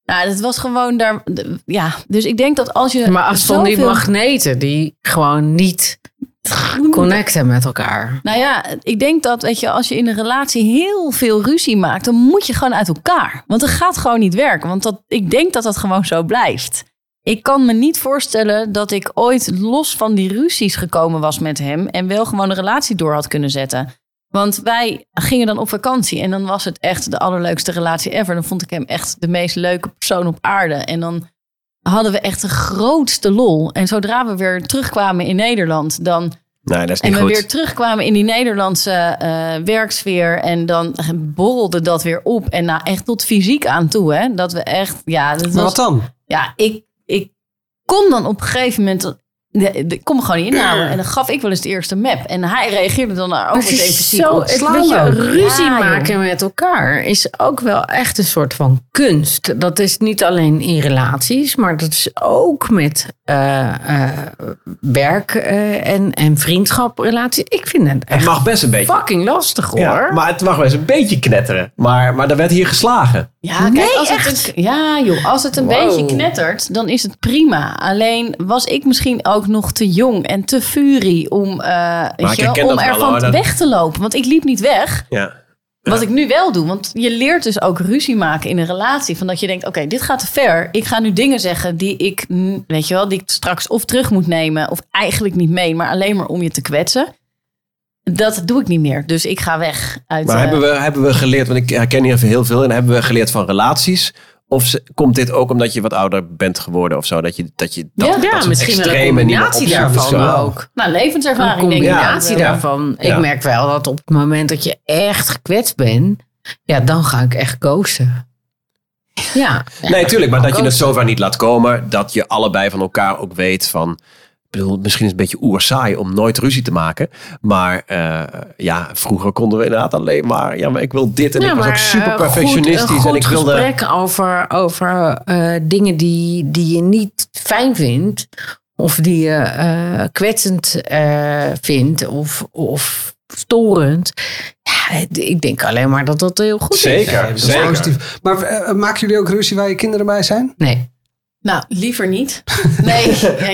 nou, het was gewoon daar, ja. Dus ik denk dat als je Maar als van die zoveel- magneten die gewoon niet connecten met elkaar. Nou ja, ik denk dat weet je, als je in een relatie heel veel ruzie maakt, dan moet je gewoon uit elkaar. Want het gaat gewoon niet werken. Want dat, ik denk dat dat gewoon zo blijft. Ik kan me niet voorstellen dat ik ooit los van die ruzies gekomen was met hem en wel gewoon een relatie door had kunnen zetten. Want wij gingen dan op vakantie en dan was het echt de allerleukste relatie ever. Dan vond ik hem echt de meest leuke persoon op aarde. En dan hadden we echt de grootste lol. En zodra we weer terugkwamen in Nederland, dan Nee, dat is en niet we goed. weer terugkwamen in die Nederlandse eh, werksfeer. En dan borrelde dat weer op. En nou echt tot fysiek aan toe. Hè? Dat we echt, ja, dat Maar was, wat dan? ja ik kon dan op een gegeven moment. de- kom me gewoon niet inhouden. En dan gaf ik wel eens de eerste map. En hij reageerde dan daar ook Het meteen is fysiek zo, het, je, ruzie Ja, joh. maken met elkaar is ook wel echt een soort van kunst. Dat is niet alleen in relaties, maar dat is ook met eh, eh, werk eh, en, en vriendschaprelaties. Ik vind het Het echt mag best een beetje. fucking lastig hoor. Ja, maar het mag wel eens een beetje knetteren. Maar, maar er werd hier geslagen. Ja, kijk, Nee, als echt? het een, ja, joh, als het een Wow. beetje knettert, dan is het prima. Alleen was ik misschien ook nog te jong en te furie om, eh, om ervan weg te lopen. Want ik liep niet weg. Ja. Wat ik nu wel doe. Want je leert dus ook ruzie maken in een relatie. Van dat je denkt, oké, dit gaat te ver. Ik ga nu dingen zeggen die ik, mm, weet je wel, die ik straks of terug moet nemen. Of eigenlijk niet mee, maar alleen maar om je te kwetsen. Dat doe ik niet meer. Dus ik ga weg uit... Maar eh, hebben, we, hebben we geleerd, want ik herken hier even heel veel. En hebben we geleerd van relaties? Of ze- komt dit ook omdat je wat ouder bent geworden of zo? Dat je dat, je, dat, Ja, dat Ja, soort misschien wel een extreme niet meer combinatie daarvan ook. Nou, Een levenservaring denk ik. combinatie Ja. daarvan. Ja. Ik merk wel dat op het moment dat je echt gekwetst bent, ja, dan ga ik echt ghosten. Ja. Nee, tuurlijk, maar dat je het zover niet laat komen. Dat je allebei van elkaar ook weet van... Bedoel, misschien is het een beetje oerzaai om nooit ruzie te maken. Maar eh, ja, vroeger konden we inderdaad alleen maar... Ja, maar ik wil dit en Ja, ik was ook maar, super eh, perfectionistisch. Goed, een en ik goed wilde... gesprek over, over eh, dingen die, die je niet fijn vindt. Of die je eh, kwetsend eh, vindt. Of, of storend. Ja, ik denk alleen maar dat dat heel goed is. Zeker, dat is zeker. positief. Maar eh, maken jullie ook ruzie waar je kinderen bij zijn? Nee. Nou, liever niet. [LAUGHS] Nee,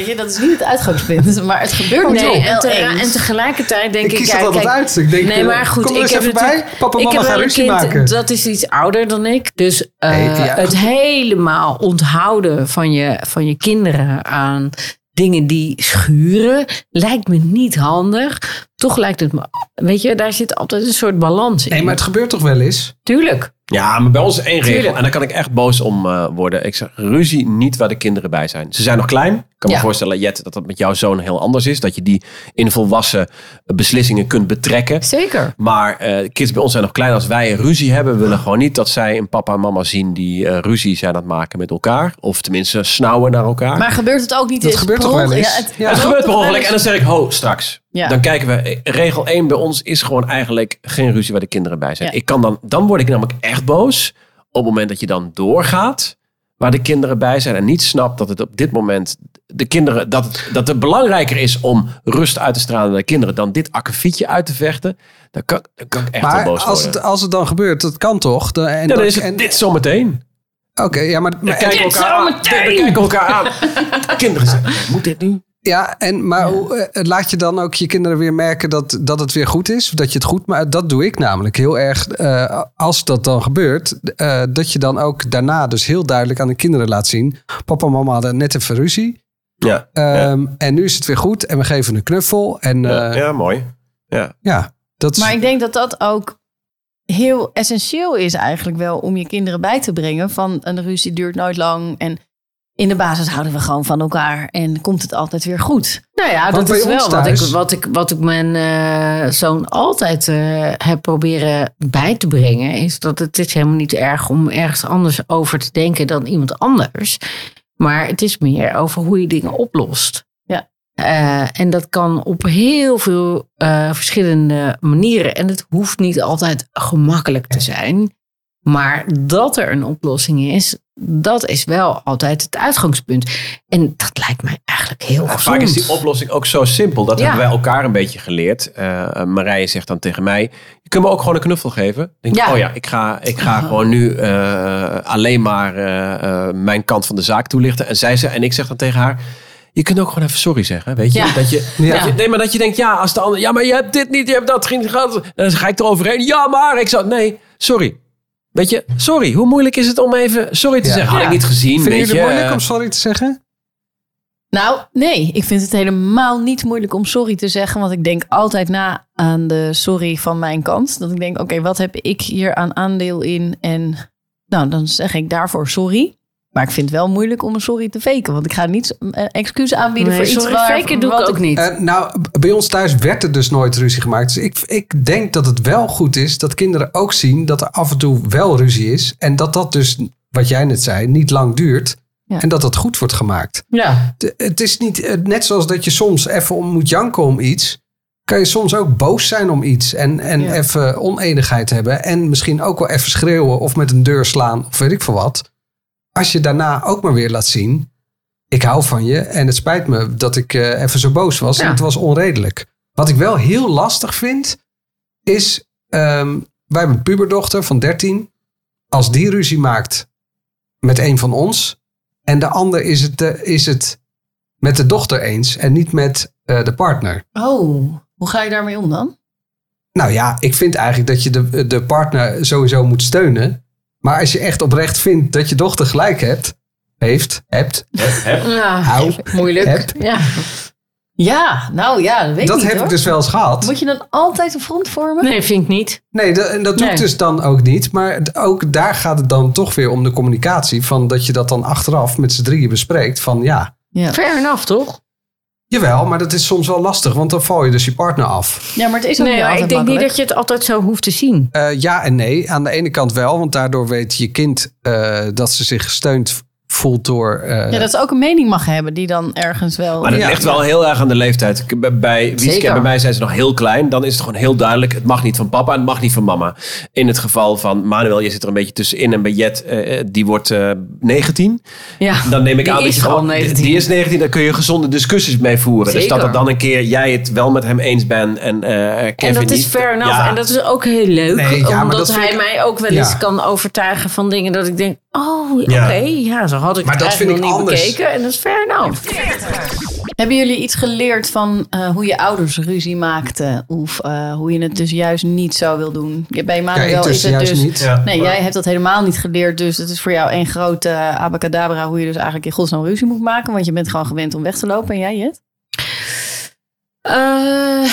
je, dat is niet het uitgangspunt. Maar het gebeurt Nee, en, wel te- eens. en tegelijkertijd denk Ik ik... kies ja, dat altijd kijk, uit. Ik denk, nee, eh, maar goed, kom er ik eens heb bij. Papa mama gaan ruzie kind, maken. dat is iets ouder dan ik. Dus eh, Hey, ja. het helemaal onthouden van je, van je kinderen aan dingen die schuren, lijkt me niet handig. Toch lijkt het me, weet je, daar zit altijd een soort balans in. Nee, maar het gebeurt toch wel eens? Tuurlijk. Ja, maar bij ons is één regel. En daar kan ik echt boos om eh, worden. Ik zeg, ruzie niet waar de kinderen bij zijn. Ze zijn nog klein. Ik kan me Ja. voorstellen, Jet, dat dat met jouw zoon heel anders is. Dat je die in volwassen beslissingen kunt betrekken. Zeker. Maar eh, kids bij ons zijn nog klein. Als wij ruzie hebben, we willen gewoon niet dat zij een papa en mama zien die eh, ruzie zijn aan het maken met elkaar. Of tenminste snauwen naar elkaar. Maar gebeurt het ook niet Dat eens gebeurt per toch wel eens? Ja, het, Ja. het gebeurt per ongeluk en dan zeg ik, ho, straks. Ja. Dan kijken we, regel 1 bij ons is gewoon eigenlijk geen ruzie waar de kinderen bij zijn. Ja. Ik kan dan, dan word ik namelijk echt boos op het moment dat je dan doorgaat waar de kinderen bij zijn en niet snapt dat het op dit moment de kinderen, dat het, dat het belangrijker is om rust uit te stralen naar de kinderen dan dit akkefietje uit te vechten. Dan kan, dan kan ik echt wel Maar boos als worden. het, als het dan gebeurt, dat kan toch? De, en ja, dat- dan is het en- dit zometeen. Oké, ja, maar, We maar- kijken dit elkaar aan. We kijken elkaar aan. [LAUGHS] kinderen zeggen, moet dit nu? Ja, en, maar hoe, eh, laat je dan ook je kinderen weer merken dat, dat het weer goed is? Dat je het goed maakt? Dat doe ik namelijk heel erg. eh, als dat dan gebeurt, eh, dat je dan ook daarna dus heel duidelijk aan de kinderen laat zien. Papa en mama hadden net even ruzie. Ja, Ehm, En nu is het weer goed en we geven een knuffel. En ja, ja, ja mooi. Ja. ja dat is... Maar ik denk dat dat ook heel essentieel is eigenlijk wel om je kinderen bij te brengen. Van een ruzie duurt nooit lang en in de basis houden we gewoon van elkaar en komt het altijd weer goed. Nou ja, Want dat is wel wat ik, wat, ik, wat ik mijn eh, zoon altijd eh, heb proberen bij te brengen. Is dat het is helemaal niet erg om ergens anders over te denken dan iemand anders. Maar het is meer over hoe je dingen oplost. Ja. Eh, en dat kan op heel veel eh, verschillende manieren. En het hoeft niet altijd gemakkelijk te zijn. Maar dat er een oplossing is, dat is wel altijd het uitgangspunt. En dat lijkt mij eigenlijk heel gezond. vaak is die oplossing ook zo simpel. Dat Ja. hebben wij elkaar een beetje geleerd. Eh Marije zegt dan tegen mij: Je kunt me ook gewoon een knuffel geven. Denk, Ja. Oh ja, ik ga, ik ga gewoon nu eh, alleen maar eh, mijn kant van de zaak toelichten. En, zij zegt, en ik zeg dan tegen haar. Je kunt ook gewoon even sorry zeggen, weet je? Ja. Dat je, Ja. dat je nee, maar dat je denkt, ja, als de ander, ja, maar je hebt dit niet, je hebt dat geen gehad. Dan ga ik eroverheen. Ja, maar ik zou, nee, sorry. Weet je, sorry. Hoe moeilijk is het om even sorry te Ja. zeggen? Had Ja. ik niet gezien, Vinden weet jullie je? het moeilijk om sorry te zeggen? Nou, nee, ik vind het helemaal niet moeilijk om sorry te zeggen. Want ik denk altijd na aan de sorry van mijn kant. Dat ik denk, oké, wat heb ik hier aan aandeel in? En nou, dan zeg ik daarvoor sorry. Maar ik vind het wel moeilijk om een sorry te faken. Want ik ga niet eh, excuus aanbieden Nee, voor iets sorry, waar, faken doe ik ook niet. Eh, nou, bij ons thuis werd er dus nooit ruzie gemaakt. Dus ik, ik denk dat het wel goed is dat kinderen ook zien dat er af en toe wel ruzie is. En dat dat dus, wat jij net zei, niet lang duurt. Ja. En dat dat goed wordt gemaakt. Ja. De- Het is niet, eh, net zoals dat je soms even om moet janken om iets, kan je soms ook boos zijn om iets en, en Ja. even oneenigheid hebben en misschien ook wel even schreeuwen of met een deur slaan of weet ik veel wat. Als je daarna ook maar weer laat zien, ik hou van je en het spijt me dat ik eh, even zo boos was en het was onredelijk. Wat ik wel heel lastig vind, is, ehm, wij hebben een puberdochter van 13. Als die ruzie maakt met een van ons en de ander is het, is het met de dochter eens en niet met eh, de partner. Oh, hoe ga je daarmee om dan? Nou ja, ik vind eigenlijk dat je de, de partner sowieso moet steunen. Maar als je echt oprecht vindt dat je dochter gelijk hebt, heeft, hebt, ja. hou, [LAUGHS] Moeilijk. Heb. Ja. Ja, nou ja, dat weet dat ik niet heb hoor. ik dus wel eens gehad. Moet je dan altijd een front vormen? Nee, vind ik niet. Nee, dat, en dat doe ik Nee. dus dan ook niet. Maar ook daar gaat het dan toch weer om de communicatie. Van dat je dat dan achteraf met z'n drieën bespreekt. Van ja, Ja. Fair enough, toch? Jawel, maar dat is soms wel lastig. Want dan val je dus je partner af. ja, maar het is ook Nee, niet ik denk niet dat je het altijd zo hoeft te zien. Eh, ja en nee. Aan de ene kant wel. Want daardoor weet je kind eh, dat ze zich gesteund voelt door... eh, Ja, dat ze ook een mening mag hebben die dan ergens wel... Maar dat Ja. ligt wel heel erg aan de leeftijd. Ik- Bij, bij Wieske bij mij zijn ze nog heel klein. Dan is het gewoon heel duidelijk. Het mag niet van papa en het mag niet van mama. In het geval van Manuel, je zit er een beetje tussenin. En bij Jet, eh, die wordt eh 19. Ja. Dan neem ik Die aan dat is je gewoon gewoon... 19. Die is 19, daar kun je gezonde discussies mee voeren. Dus Zeker. dat er dan een keer jij het wel met hem eens bent en eh Kevin En dat niet. is fair enough. Ja. En dat is ook heel leuk. Nee, ja, maar omdat hij ik- mij ook wel eens Ja. kan overtuigen van dingen dat ik denk... Oh, oké. Ja. Ja. zo had ik Maar het dat vind nog ik niet anders. bekeken. En dat is fair enough. Hebben jullie iets geleerd van eh, hoe je ouders ruzie maakten? Of eh, hoe je het dus juist niet zo wil doen? Ja, Bij Manuel ik is het dus... niet. Ja. Nee, jij hebt dat helemaal niet geleerd. Dus het is voor jou één grote eh, abacadabra... hoe je dus eigenlijk in godsnaam ruzie moet maken. Want je bent gewoon gewend om weg te lopen. En jij, Jet? Eh,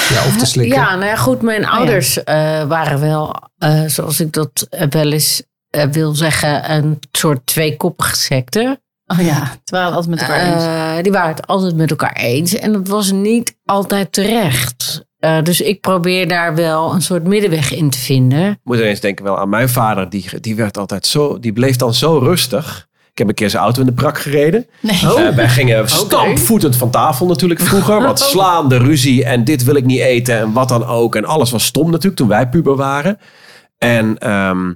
Ja, of te slikken. Ja, nou ja, goed. Mijn ouders eh, waren wel, eh, zoals ik dat wel eens eh, wil zeggen, een soort tweekoppige secte. Oh ja, het waren altijd met elkaar eens. Eh, die waren het altijd met elkaar eens. En dat was niet altijd terecht. Eh, dus ik probeer daar wel een soort middenweg in te vinden. Ik moet ineens denken wel aan mijn vader. Die, die werd altijd zo... Die bleef dan zo rustig. Ik heb een keer zijn auto in de prak gereden. Nee. Eh, wij gingen [LAUGHS] stampvoetend van tafel natuurlijk vroeger. Wat slaan, de ruzie en dit wil ik niet eten en wat dan ook. En alles was stom natuurlijk toen wij puber waren. En ehm,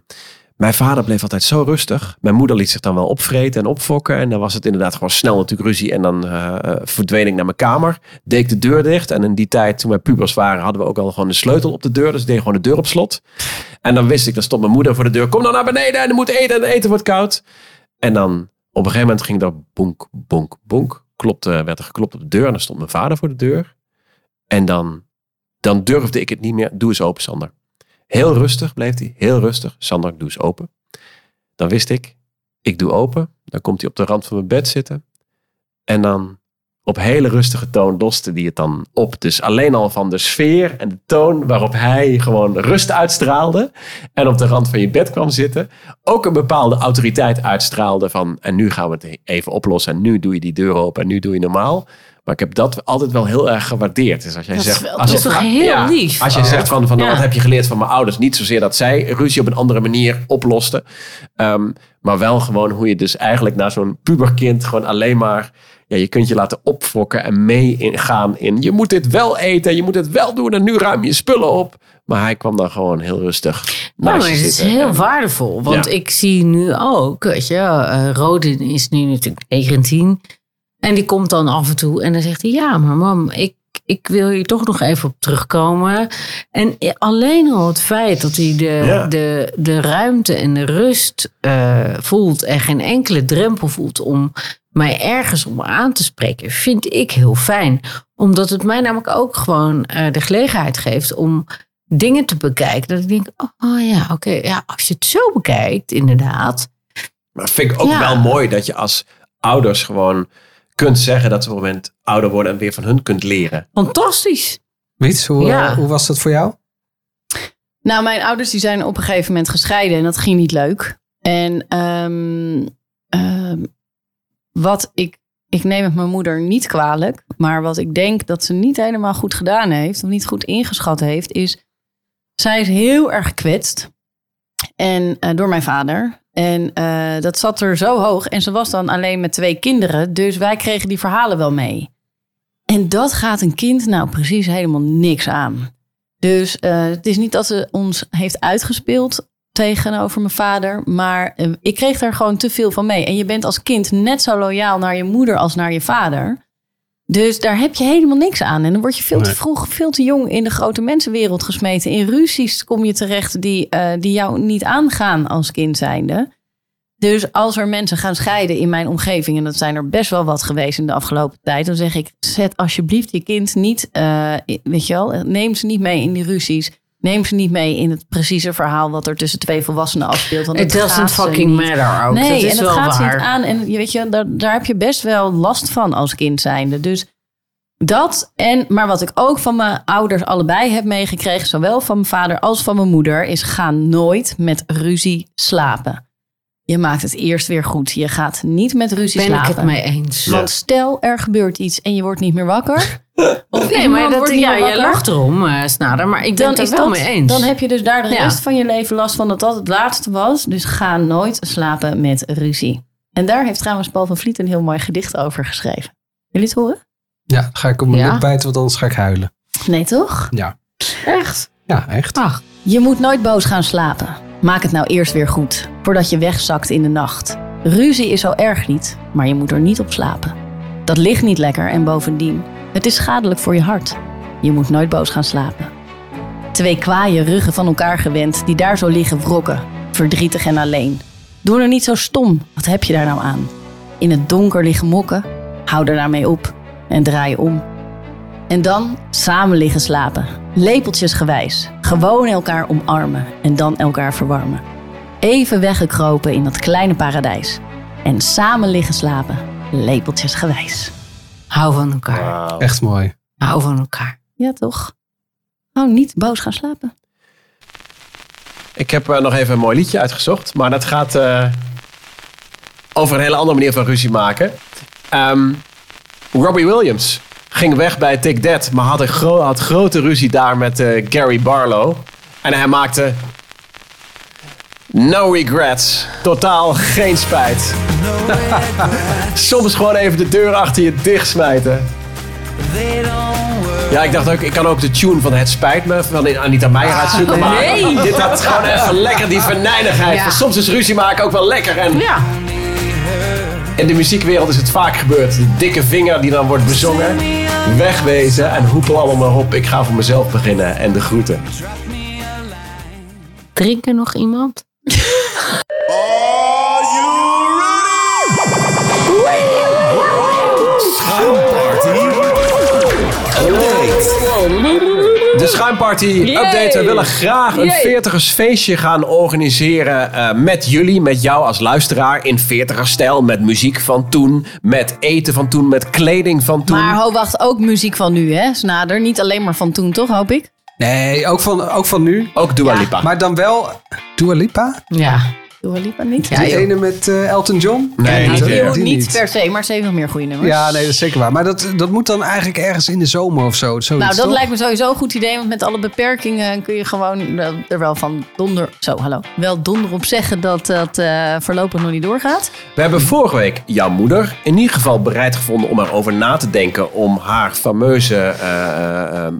mijn vader bleef altijd zo rustig. Mijn moeder liet zich dan wel opvreten en opfokken. En dan was het inderdaad gewoon snel natuurlijk ruzie. En dan eh, verdween ik naar mijn kamer. Deed ik de deur dicht. En in die tijd, toen wij pubers waren, hadden we ook al gewoon de sleutel op de deur. Dus ik deed gewoon de deur op slot. En dan wist ik, dan stond mijn moeder voor de deur. Kom dan naar beneden en je moet eten en eten wordt koud. En dan op een gegeven moment ging er bonk, bonk, bonk. Klopte, werd er geklopt op de deur en dan stond mijn vader voor de deur. En dan, dan durfde ik het niet meer. Doe eens open, Sander. Heel rustig bleef hij, heel rustig. Sander, doe eens open. Dan wist ik, ik doe open. Dan komt hij op de rand van mijn bed zitten. En dan op hele rustige toon loste hij het dan op. Dus alleen al van de sfeer en de toon waarop hij gewoon rust uitstraalde. En op de rand van je bed kwam zitten. Ook een bepaalde autoriteit uitstraalde van. En nu gaan we het even oplossen. En nu doe je die deur open. En nu doe je normaal. Maar ik heb dat altijd wel heel erg gewaardeerd. Dus als jij Dat is zegt. wel- als dat je- is toch heel lief? Als je zegt van, van nou, Ja. wat heb je geleerd van mijn ouders? Niet zozeer dat zij ruzie op een andere manier oplosten. ehm, maar wel gewoon hoe je dus eigenlijk naar zo'n puberkind gewoon alleen maar. Ja, je kunt je laten opfokken en meegaan in. Je moet dit wel eten, je moet het wel doen en nu ruim je spullen op. Maar hij kwam dan gewoon heel rustig. Nou, maar het is heel En- waardevol. Want Ja. ik zie nu ook, weet je, eh Rodin is nu natuurlijk 19. En die komt dan af en toe en dan zegt hij, ja, maar mam, ik, ik wil hier toch nog even op terugkomen. En alleen al het feit dat hij de, Ja. de, de ruimte en de rust eh, voelt en geen enkele drempel voelt om mij ergens om aan te spreken, vind ik heel fijn. Omdat het mij namelijk ook gewoon eh, de gelegenheid geeft om dingen te bekijken. Dat ik denk, oh ja, oké, ja, als je het zo bekijkt, inderdaad. Maar vind ik ook Ja. wel mooi dat je als ouders gewoon kunt zeggen dat ze op een moment ouder worden en weer van hun kunt leren. Fantastisch. Wiets, hoe, Ja. eh, hoe was dat voor jou? Nou, mijn ouders die zijn op een gegeven moment gescheiden en dat ging niet leuk. En ehm, ehm, wat ik, ik neem het mijn moeder niet kwalijk, maar wat ik denk dat ze niet helemaal goed gedaan heeft, of niet goed ingeschat heeft, is zij is heel erg gekwetst. En eh, door mijn vader. En eh, dat zat er zo hoog. En ze was dan alleen met twee kinderen. Dus wij kregen die verhalen wel mee. En dat gaat een kind nou precies helemaal niks aan. Dus eh, het is niet dat ze ons heeft uitgespeeld tegenover mijn vader. Maar eh, ik kreeg daar gewoon te veel van mee. En je bent als kind net zo loyaal naar je moeder als naar je vader. Dus daar heb je helemaal niks aan. En dan word je veel te vroeg, veel te jong in de grote mensenwereld gesmeten. In ruzies kom je terecht die, eh, die jou niet aangaan als kind zijnde. Dus als er mensen gaan scheiden in mijn omgeving, en dat zijn er best wel wat geweest in de afgelopen tijd, dan zeg ik: zet alsjeblieft je kind niet, eh, weet je wel, neem ze niet mee in die ruzies. Neem ze niet mee in het precieze verhaal wat er tussen twee volwassenen afspeelt. Want It het doesn't fucking matter ook. Nee, dat is en het wel gaat waar. aan. En je weet je, daar, daar heb je best wel last van als kind zijnde. Dus dat en, maar wat ik ook van mijn ouders allebei heb meegekregen, zowel van mijn vader als van mijn moeder, is ga nooit met ruzie slapen. Je maakt het eerst weer goed. Je gaat niet met ruzie Ben ik slapen. het mee eens. Want stel er gebeurt iets en je wordt niet meer wakker. [LAUGHS] Of Nee, maar dat, wordt niet ja, je lacht erom, eh, Snader. Maar ik ben het er wel dat, mee eens. Dan heb je dus daar de Ja. rest van je leven last van dat dat het laatste was. Dus ga nooit slapen met ruzie. En daar heeft trouwens Paul van Vliet een heel mooi gedicht over geschreven. Jullie het horen? Ja, ga ik op mijn Ja? lip bijten, want anders ga ik huilen. Nee, toch? Ja, Echt? ja echt. Ach, Je moet nooit boos gaan slapen. Maak het nou eerst weer goed, voordat je wegzakt in de nacht. Ruzie is zo erg niet, maar je moet er niet op slapen. Dat ligt niet lekker en bovendien, het is schadelijk voor je hart. Je moet nooit boos gaan slapen. Twee kwaaie ruggen van elkaar gewend, die daar zo liggen wrokken, verdrietig en alleen. Doe er niet zo stom, wat heb je daar nou aan? In het donker liggen mokken, hou er daarmee op en draai om. En dan samen liggen slapen. Lepeltjesgewijs. Gewoon elkaar omarmen en dan elkaar verwarmen. Even weggekropen in dat kleine paradijs. En samen liggen slapen. Lepeltjesgewijs. hou van elkaar. Wauw. Echt mooi. Hou van elkaar. Ja, toch? Oh, niet boos gaan slapen. Ik heb eh, nog even een mooi liedje uitgezocht. Maar dat gaat eh, over een hele andere manier van ruzie maken. Ehm, Robbie Williams ging weg bij Take That. Maar had, een gro- had grote ruzie daar met eh, Gary Barlow. En hij maakte... No regrets. Totaal geen spijt. [LAUGHS] Soms gewoon even de deur achter je dicht smijten. Ja, ik dacht ook, ik kan ook de tune van Het Spijt Me van Anita Meijer uitzoeken. Maar Nee. [LAUGHS] dit had gewoon even lekker die venijnigheid. Ja. Soms is ruzie maken ook wel lekker. En Ja. in de muziekwereld is het vaak gebeurd. De dikke vinger die dan wordt bezongen. Wegwezen en hoepel allemaal op. Ik ga voor mezelf beginnen. En de groeten. Drinken nog iemand? De Schuimparty update. We willen graag een 40ers feestje gaan organiseren eh, met jullie, met jou als luisteraar. In 40er stijl, met muziek van toen, met eten van toen, met kleding van toen. Maar ho, wacht, ook muziek van nu, hè? Snader. Niet alleen maar van toen, toch, hoop ik? Nee, ook van, ook van nu. Ook Dua Ja. Lipa. Maar dan wel Dua Lipa? Ja. Dua Lipa niet? Ja, die joh. ene met eh, Elton John? Nee, niet dat- weer. niet, die niet. per se, maar ze heeft nog meer goede nummers. Ja, nee, dat is zeker waar. Maar dat, dat moet dan eigenlijk ergens in de zomer of zo. Zoiets, Nou, dat toch? lijkt me sowieso een goed idee. Want met alle beperkingen kun je gewoon wel- er wel van donder... Zo, hallo. Wel donder op zeggen dat dat eh, voorlopig nog niet doorgaat. We hebben vorige week jouw moeder in ieder geval bereid gevonden om erover na te denken om haar fameuze eh, eh,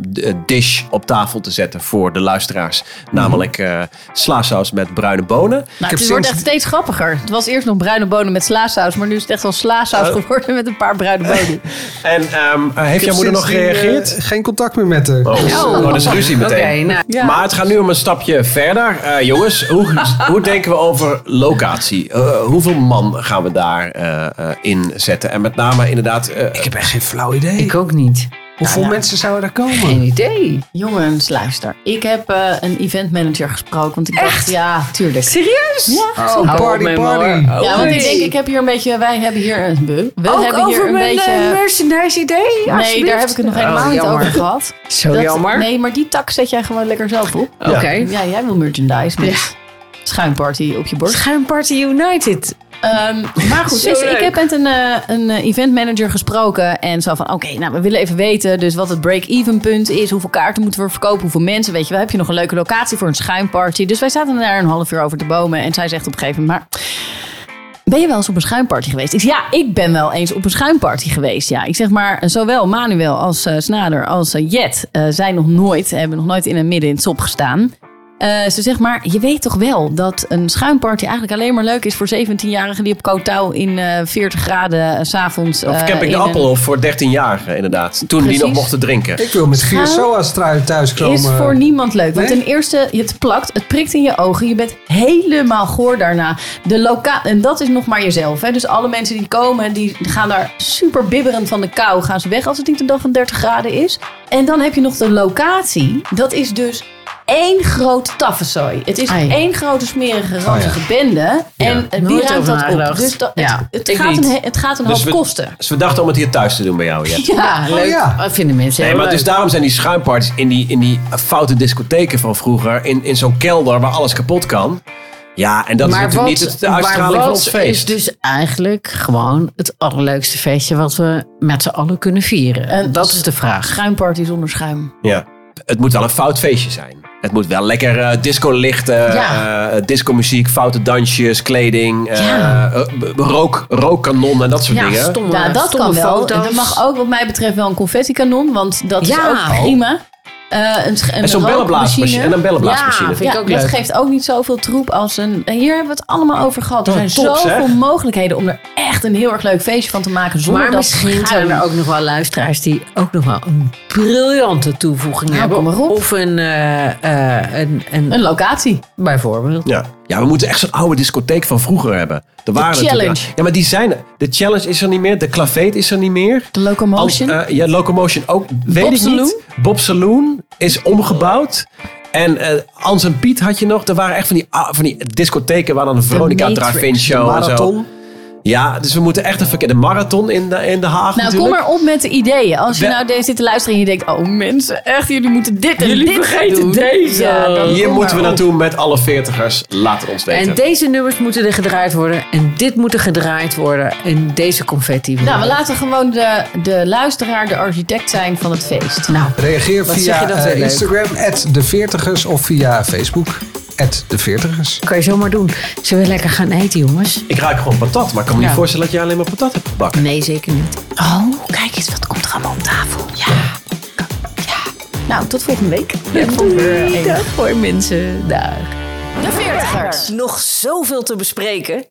dish op tafel te zetten voor de luisteraars. Namelijk eh slaasaus met bruine bonen. Nou, heb het wordt echt steeds grappiger. Het was eerst nog bruine bonen met slaasaus. Maar nu is het echt wel slaasaus geworden met een paar bruine bonen. [LAUGHS] En ehm, heeft Ik jouw moeder nog eh, gereageerd? geen contact meer met haar. Oh, oh, dat is ruzie meteen. nou. Ja. Maar het gaat nu om een stapje verder. Eh, jongens, hoe, [LAUGHS] hoe denken we over locatie? Eh, hoeveel man gaan we daar eh, eh, in zetten? En met name inderdaad... eh, Ik heb echt geen flauw idee. Ik ook niet. Hoeveel mensen zouden daar komen? Geen idee. Jongens, luister. Ik heb eh, een eventmanager gesproken. Want ik dacht, Echt? ja, tuurlijk. Serieus? Ja. Oh, party, party. Ja, want ik denk, ik heb hier een beetje... Wij hebben hier een... We, we Ook hebben hier over een mijn beetje... eh, merchandise idee? nee, daar heb ik het nog helemaal Oh, niet over gehad. Zo Dat- jammer. Nee, maar die tak zet jij gewoon lekker zelf op. Oké. Ja, jij wil merchandise met schuimparty op je borst. Schuimparty United. Ehm, [LAUGHS] maar goed, dus ik heb met een, eh, een eh, event manager gesproken. En zo van, oké, nou, we willen even weten dus wat het break-even punt is. Hoeveel kaarten moeten we verkopen? Hoeveel mensen? Weet je wel, heb je nog een leuke locatie voor een schuimparty? Dus wij zaten daar een half uur over te bomen. En zij zegt op een gegeven moment, maar... Ben je wel eens op een schuimparty geweest? Ik zeg, ja, ik ben wel eens op een schuimparty geweest. Ja, ik zeg maar, zowel Manuel als eh, Snader als Jet zijn nog nooit, hebben nog nooit in een midden in het sop gestaan. Eh, ze zegt maar, je weet toch wel dat een schuimparty eigenlijk alleen maar leuk is voor 17-jarigen die op Kootouw in eh 40 graden eh, s s'avonds. Of Camping de Appelhof voor 13-jarigen inderdaad. Toen die nog mochten drinken. Ik wil met vier Schuim SOA's trui thuiskomen. is voor niemand leuk. Want Nee? ten eerste, het plakt, het prikt in je ogen. Je bent helemaal goor daarna. De loka en dat is nog maar jezelf. Hè? Dus alle mensen die komen, die gaan daar super bibberend van de kou. Gaan ze weg als het niet een dag van 30 graden is. En dan heb je nog de locatie. Dat is dus één grote taffenzooi. Het is Ai. één grote smerige, ranzige bende. En wie ruimt dat op? Dus dat, het, het gaat niet. een, he- het gaat een Dus hoop we- kosten. Dus we dachten om het hier thuis te doen bij jou, Jet. Ja, [LAUGHS] leuk. ja. Dat vinden mensen Nee, heel maar leuk. dus daarom zijn die schuimparties in die, in die foute discotheken van vroeger. In, in zo'n kelder waar alles kapot kan. Ja, en dat is natuurlijk niet het, de maar uitstraling van ons feest. is dus eigenlijk gewoon het allerleukste feestje wat we met z'n allen kunnen vieren? En dat is de vraag. Schuimparty zonder schuim. Ja. Het moet wel een fout feestje zijn. Het moet wel lekker eh disco lichten, Ja. eh, disco muziek, foute dansjes, kleding, eh, Ja. eh, rook, rookkanon en dat soort Ja, dingen. stomme, Ja, dat stomme kan wel. En er mag ook wat mij betreft wel een confetti-kanon, want dat is ook prima. Eh, een, En zo'n bellenblaasmachine. En een bellenblaasmachine. Ja, vind ik ja, ook dat leuk. geeft ook niet zoveel troep als een... Hier hebben we het allemaal over gehad. Er zijn zoveel mogelijkheden om er echt een heel erg leuk feestje van te maken. Zonder Maar dat misschien zijn er ook nog wel luisteraars die ook nog wel een briljante toevoeging Nou, hebben. kom maar op. Of een, eh, eh, een, een, Een locatie. bijvoorbeeld. Ja. Ja, we moeten echt zo'n oude discotheek van vroeger hebben. Er waren natuurlijk- Challenge. Ja, maar die zijn er. De Challenge is er niet meer. De Claveet is er niet meer. De locomotion. Eh, ja, Locomotion ook. Weet Bob ik Saloon? niet. Bob Saloon is omgebouwd. En eh Ans en Piet had je nog. Er waren echt van die, ah, van die discotheken waar dan een Veronica Drive-In show en zo. Ja, dus we moeten echt een verkeerde marathon in de, in de Haag nou, kom maar op met de ideeën. Als je We- nou deze zit te luisteren en je denkt... Oh mensen, echt, jullie moeten dit en Jullie dit vergeten doen. deze. Ja, dan Hier moeten we op. naartoe met alle veertigers. Laat het ons weten. En deze nummers moeten er gedraaid worden. En dit moet er gedraaid worden. En deze confetti. Nou, we laten gewoon de, de luisteraar de architect zijn van het feest. Nou, Reageer Wat zeg via je dat eh. Instagram, de veertigers of via Facebook, de veertigers. kan je zomaar doen. Zullen we lekker gaan eten, jongens? Ik ruik gewoon patat, maar ik kan me Ja. niet voorstellen dat jij alleen maar patat hebt gebakken. Nee, zeker niet. Oh, kijk eens, wat komt er allemaal op tafel. Ja. ja. Nou, tot volgende week. Enig. Dag voor mensen. Dag. De veertigers. Nog zoveel te bespreken.